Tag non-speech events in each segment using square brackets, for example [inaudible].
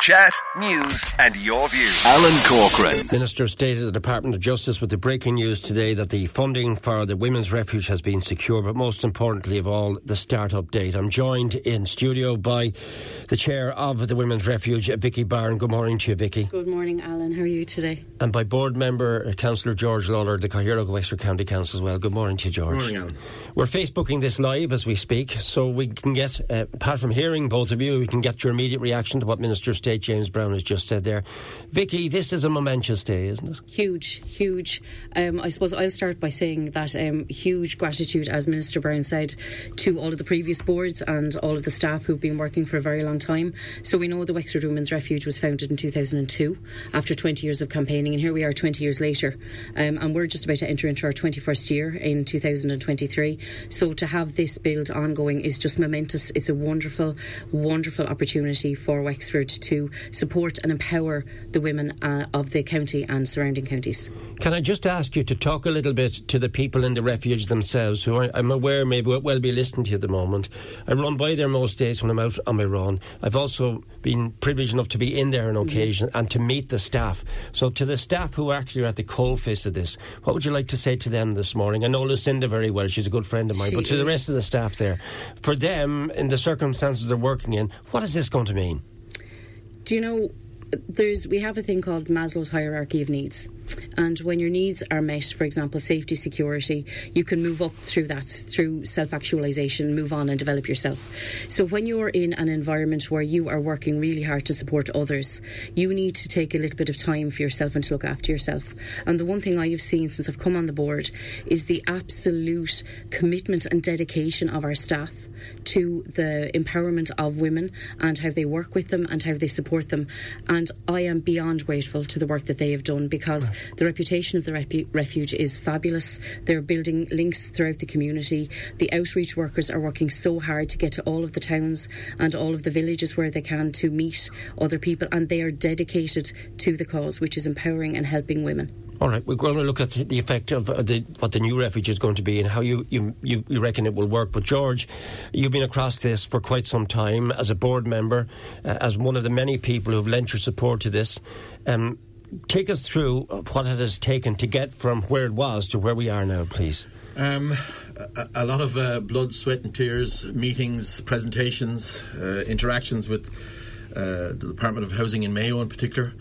Chat, news, and your views. Alan Corcoran. Minister stated the Department of Justice with the breaking news today that the funding for the Women's Refuge has been secure, but most importantly of all, the start-up date. I'm joined in studio by the chair of the Women's Refuge, Vicky Barron. Good morning to you, Vicky. Good morning, Alan. How are you today? And by board member, uh, Councillor George Lawlor, the Cathaoirleach Wexford County Council as well. Good morning to you, George. Good morning, Alan. We're Facebooking this live as we speak, so we can get, uh, apart from hearing both of you, we can get your immediate reaction to what Minister of James Browne has just said there. Vicky, this is a momentous day, isn't it? Huge, huge. Um, I suppose I'll start by saying that um, huge gratitude, as Minister Browne said, to all of the previous boards and all of the staff who've been working for a very long time. So we know the Wexford Women's Refuge was founded in 2002 after 20 years of campaigning, and here we are 20 years later. Um, and we're just about to enter into our 21st year in 2023. So to have this build ongoing is just momentous. It's a wonderful, wonderful opportunity for Wexford to support and empower the women uh, of the county and surrounding counties. Can I just ask you to talk a little bit to the people in the refuge themselves, who I, am aware may well be listening to you at the moment? I run by there most days when I'm out on my run. I've also been privileged enough to be in there on mm-hmm. occasion mm-hmm. and to meet the staff. So, to the staff who actually are at the coalface of this, what would you like to say to them this morning? I know Lucinda very well; she's a good friend of mine. She but to is. the rest of the staff there, for them in the circumstances they're working in, what is this going to mean? Do you know? There's we have a thing called Maslow's hierarchy of needs and when your needs are met, for example, safety, security, you can move up through that, through self actualization, move on and develop yourself. So when you're in an environment where you are working really hard to support others, you need to take a little bit of time for yourself and to look after yourself. And the one thing I have seen since I've come on the board is the absolute commitment and dedication of our staff to the empowerment of women and how they work with them and how they support them. And I am beyond grateful to the work that they have done because the reputation of the repu- refuge is fabulous. They're building links throughout the community. The outreach workers are working so hard to get to all of the towns and all of the villages where they can to meet other people, and they are dedicated to the cause, which is empowering and helping women. All right, we're going to look at the effect of uh, the, what the new refuge is going to be and how you, you, you, you, reckon it will work. But George, you've been across this for quite some time as a board member, uh, as one of the many people who've lent your support to this. Um, take us through what it has taken to get from where it was to where we are now, please. Um, a, a, lot of uh, blood, sweat, and tears, meetings, presentations, uh, interactions with uh, the Department of Housing in Mayo in particular.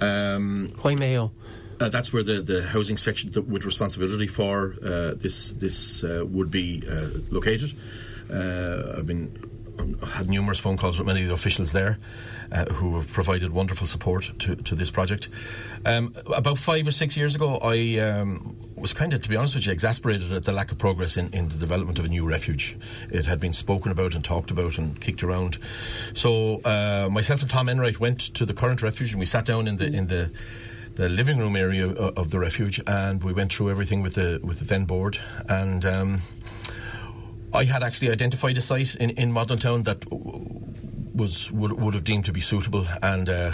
Um, Why Mayo? Uh, that's where the, the housing section with responsibility for uh, this this uh, would be uh, located. Uh, I've been had numerous phone calls with many of the officials there uh, who have provided wonderful support to, to this project. Um, about five or six years ago, I um, was kind of, to be honest with you, exasperated at the lack of progress in, in the development of a new refuge. It had been spoken about and talked about and kicked around. So myself and Tom Enright went to the current refuge and we sat down in the in the the living room area of the refuge, and we went through everything with the with the then board, and um, I had actually identified a site in, in Maudlintown that was would, would have deemed to be suitable, and uh,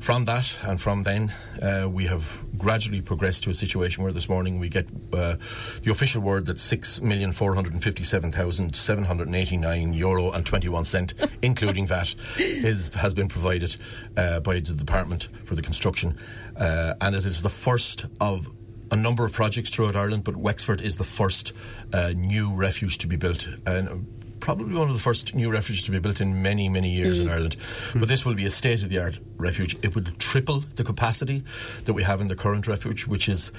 from that and from then, uh, we have gradually progressed to a situation where this morning we get uh, the official word that six million four hundred fifty-seven thousand seven hundred eighty-nine euro and twenty-one cent, [laughs] including VAT, is has been provided uh, by the department for the construction, uh, and it is the first of a number of projects throughout Ireland, but Wexford is the first uh, new refuge to be built. And probably one of the first new refuges to be built in many, many years mm. in Ireland. Mm. But this will be a state of the art refuge. It will triple the capacity that we have in the current refuge, which is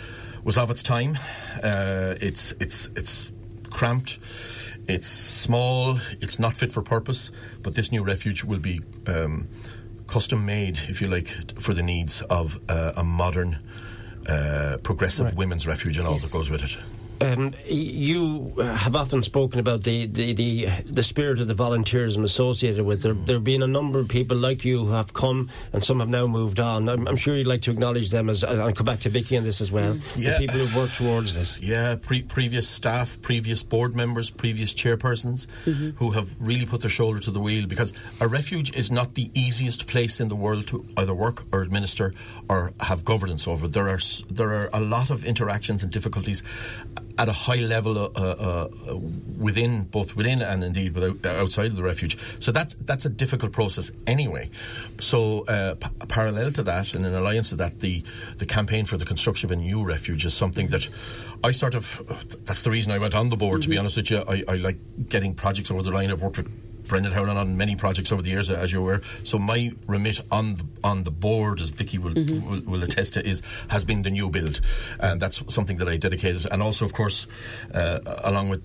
was of its time. Uh, it's it's it's cramped. It's small. It's not fit for purpose. But this new refuge will be um, custom made, if you like, for the needs of uh, a modern uh, progressive right. women's refuge and all yes. that goes with it. Um, you have often spoken about the, the, the, the, spirit of the volunteerism associated with there. There have been a number of people like you who have come and some have now moved on. I'm, I'm sure you'd like to acknowledge them as I'll come back to Vicky on this as well. Yeah. The people who've worked towards this. Yeah, pre- previous staff, previous board members, previous chairpersons mm-hmm. who have really put their shoulder to the wheel because a refuge is not the easiest place in the world to either work or administer or have governance over. There are there are a lot of interactions and difficulties at a high level uh, uh, uh, within both within and indeed without, outside of the refuge. So that's that's a difficult process anyway. So uh, p- parallel to that, and in alliance to that, the the campaign for the construction of a new refuge is something that I sort of. That's the reason I went on the board. Mm-hmm. To be mm-hmm. honest with you, I, I like getting projects over the line. I've worked with Brendan Howlin on many projects over the years, as you're aware. So my remit on the, on the board, as Vicky will, mm-hmm. will, will attest to, is has been the new build, and that's something that I dedicated. And also, of course, uh, along with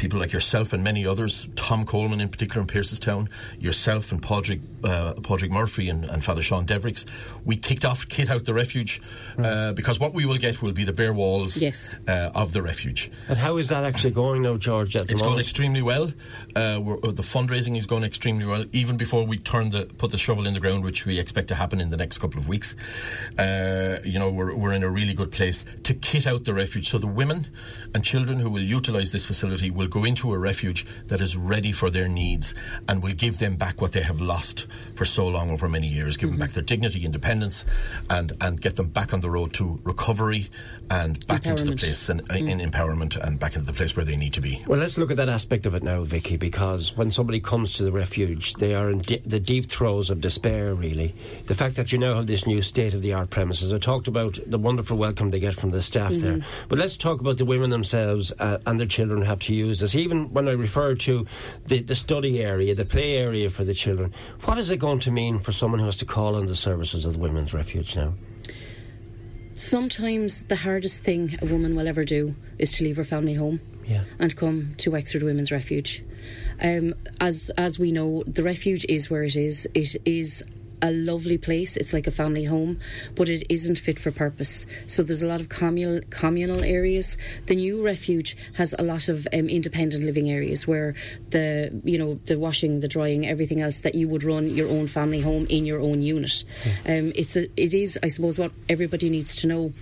people like yourself and many others, Tom Coleman in particular in Piercestown, yourself and Padraig, uh, Padraig Murphy and, and, Father Sean Devereux, we kicked off Kit Out the Refuge right. uh, because what we will get will be the bare walls yes. uh, of the refuge. And how is that actually going now, George? it's moment? going extremely well. Uh, uh, the fundraising is going extremely well, even before we turn the put the shovel in the ground, which we expect to happen in the next couple of weeks. Uh, you know, we're, we're in a really good place to kit out the refuge. So the women and children who will utilise this facility will go into a refuge that is ready for their needs and will give them back what they have lost for so long over many years, give mm-hmm. them back their dignity, independence, and, and get them back on the road to recovery and back into the place and mm. in empowerment and back into the place where they need to be. Well, let's look at that aspect of it now, Vicky, because when somebody comes to the refuge, they are in di- the deep throes of despair, really. The fact that you now have this new state of the art premises, I talked about the wonderful welcome they get from the staff mm-hmm. there, but let's talk about the women themselves uh, and their children have to use this. Even when I refer to the, the study area, the play area for the children, what is it going to mean for someone who has to call on the services of the women's refuge now? sometimes the hardest thing a woman will ever do is to leave her family home yeah. and come to Wexford Women's Refuge. Um, as as we know, the refuge is where it is. It is a lovely place. It's like a family home, but it isn't fit for purpose. So there's a lot of communal communal areas. The new refuge has a lot of um, independent living areas where the you know the washing, the drying, everything else that you would run your own family home in your own unit. Um, it's a it is I suppose what everybody needs to know.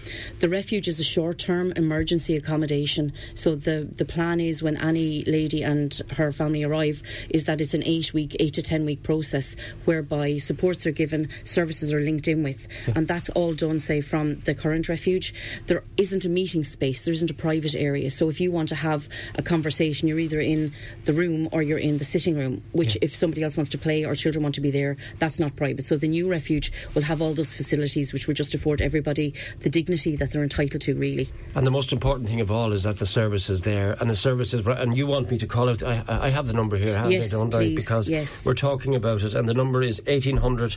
The refuge is a short term emergency accommodation. So the the plan is when any lady and her family arrive is that it's an eight week, eight to ten week process whereby supports are given, services are linked in with, and that's all done, say, from the current refuge. There isn't a meeting space, there isn't a private area. So if you want to have a conversation, you're either in the room or you're in the sitting room, which yeah. if somebody else wants to play or children want to be there, that's not private. So the new refuge will have all those facilities which will just afford everybody the dignity that they're entitled to, really. And the most important thing of all is that the service is there, and the service is, and you want me to call out, I, I have the number here, yes, don't please, I? Because yes. we're talking about it, and the number is 1800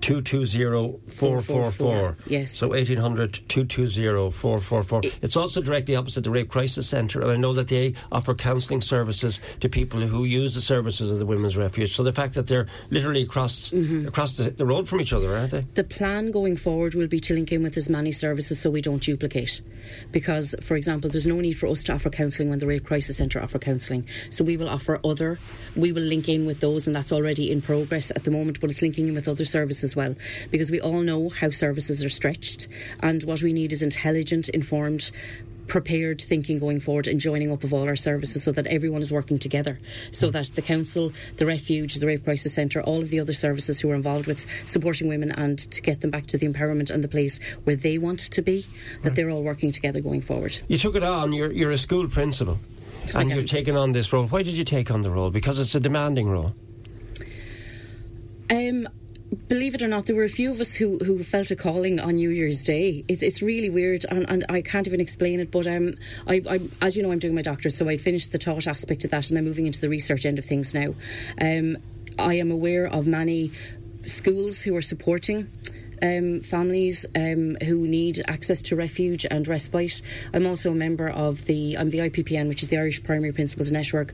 220 Yes. So 1800 220 444. It's also directly opposite the Rape Crisis Centre, and I know that they offer counselling services to people who use the services of the Women's Refuge. So the fact that they're literally across mm-hmm. across the, the, road from each other, aren't they? The plan going forward will be to link in with as many services so we don't duplicate. Because, for example, there's no need for us to offer counselling when the Rape Crisis Centre offer counselling. So we will offer other, we will link in with those, and that's already in progress at the moment, but it's linking in with other services as well, because we all know how services are stretched, and what we need is intelligent, informed prepared thinking going forward and joining up of all our services so that everyone is working together so that the council the refuge the rape crisis centre all of the other services who are involved with supporting women and to get them back to the empowerment and the place where they want to be that right. they're all working together going forward. You took it on. You're, you're a school principal and you're taking on this role. Why did you take on the role? Because it's a demanding role. Um, believe it or not, there were a few of us who, who felt a calling on New Year's Day. It's, it's really weird, and, and I can't even explain it. But um, I, I, as you know, I'm doing my doctorate, so I finished the thought aspect of that, and I'm moving into the research end of things now. Um, I am aware of many schools who are supporting um, families um, who need access to refuge and respite. I'm also a member of the I'm the IPPN, which is the Irish Primary Principals Network,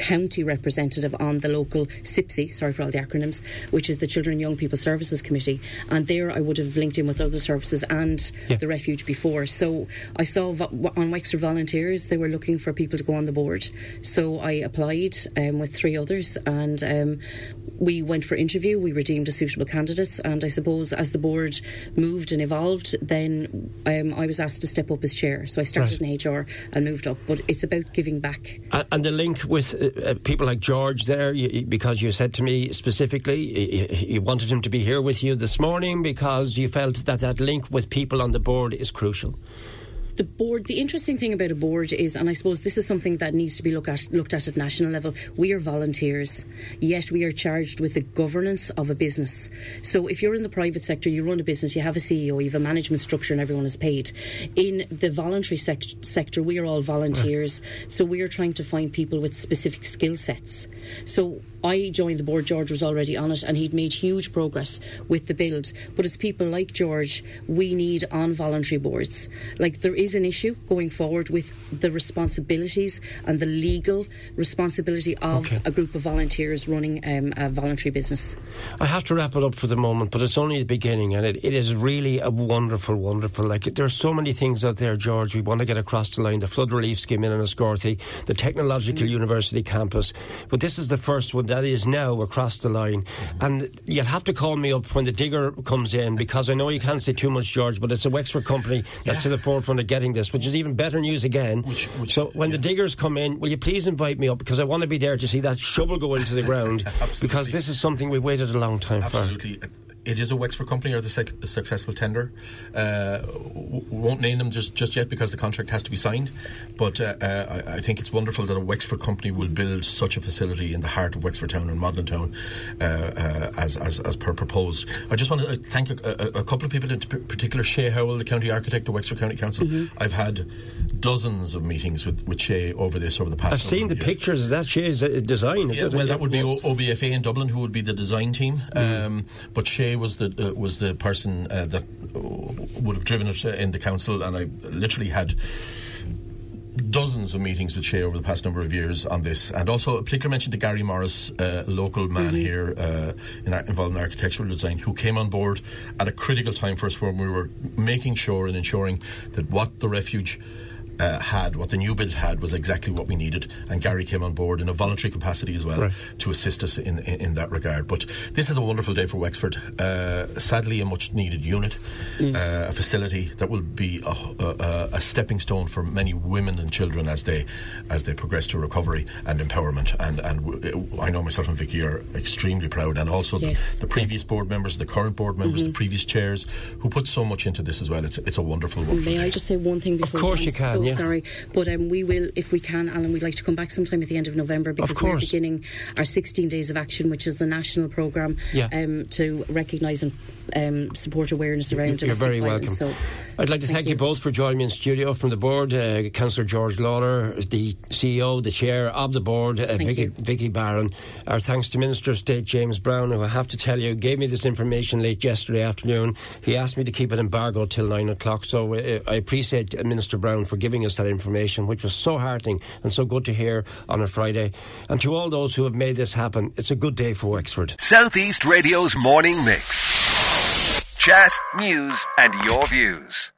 county representative on the local CYPSC, sorry for all the acronyms, which is the Children and Young People Services Committee. And there I would have linked in with other services and yeah. the refuge before. So I saw on Wexford Volunteers they were looking for people to go on the board. So I applied um, with three others and um, we went for interview. We were deemed a suitable candidates. And I suppose as the board moved and evolved, then um, I was asked to step up as chair. So I started right. in HR and moved up. But it's about giving back. And, and the link with uh, people like George there, you, because you said to me specifically you, you, wanted him to be here with you this morning because you felt that that link with people on the board is crucial. The board, the interesting thing about a board is, and I suppose this is something that needs to be looked at, looked at at national level. We are volunteers, yet we are charged with the governance of a business. So if you're in the private sector, you run a business, you have a CEO, you have a management structure, and everyone is paid. In the voluntary sec- sector, we are all volunteers, right. so we are trying to find people with specific skill sets. So I joined the board, George was already on it, and he'd made huge progress with the build. But as people like George, we need on voluntary boards. Like there is an issue going forward with the responsibilities and the legal responsibility of okay. a group of volunteers running um, a voluntary business. I have to wrap it up for the moment, but it's only the beginning, and it, it is really a wonderful, wonderful. Like there are so many things out there, George. We want to get across the line: the flood relief scheme in Enniscorthy, the technological mm. university campus. But this is the first one that is now across the line. And you'll have to call me up when the digger comes in because I know you can't say too much, George, but it's a Wexford company that's yeah. to the forefront of getting this, which is even better news again. Which, which, so when yeah. the diggers come in, will you please invite me up because I want to be there to see that shovel go into the ground [laughs] because this is something we've waited a long time Absolutely. for. Absolutely it is a Wexford company or the, sec- successful tender. Uh, w- won't name them just, just yet because the contract has to be signed. But uh, uh, I, I, think it's wonderful that a Wexford company will build such a facility in the heart of Wexford Town and Maudlintown uh, uh, as, as, as per proposed. I just want to uh, thank a, a, a, couple of people, in particular Shay Howell, the county architect of Wexford County Council. Mm-hmm. I've had dozens of meetings with, with Shay over this over the past. I've seen the years. pictures. Is that Shay's design? Yeah, well, that would be o- OBFA in Dublin, who would be the design team. Mm. Um, but Was the uh, was the person uh, that would have driven it in the council, and I literally had dozens of meetings with Shay over the past number of years on this, and also a particular mention to Gary Morris, uh, local man mm-hmm. here uh, in our, involved in architectural design, who came on board at a critical time for us when we were making sure and ensuring that what the refuge uh, had, what the new build had, was exactly what we needed. And Gary came on board in a voluntary capacity as well right. to assist us in, in, in, that regard. But this is a wonderful day for Wexford. Uh, sadly, a much needed unit, mm. uh, a facility that will be a, a, a, stepping stone for many women and children as they as they progress to recovery and empowerment. And and w- I know myself and Vicky are extremely proud, and also yes. the, the, previous board members, the current board members, mm-hmm. the previous chairs who put so much into this as well. It's it's a wonderful, wonderful May day. I just say one thing before? Of course you can. So yeah. sorry, but um, we will, if we can, Alan, we'd like to come back sometime at the end of November because we're beginning our 16 Days of Action, which is a national programme yeah. um, to recognise and um, support awareness around You're very violence. welcome. So, I'd like to thank, thank you. you. both for joining me in studio from the board, uh, Councillor George Lawlor, the CEO, the chair of the board, uh, Vicky, Vicky Barron. Our thanks to Minister of State James Browne, who I have to tell you gave me this information late yesterday afternoon. He asked me to keep an embargo till nine o'clock. So uh, I appreciate Minister Browne for giving us that information, which was so heartening and so good to hear on a Friday. And to all those who have made this happen, it's a good day for Wexford. Southeast Radio's morning mix chat, news, and your views.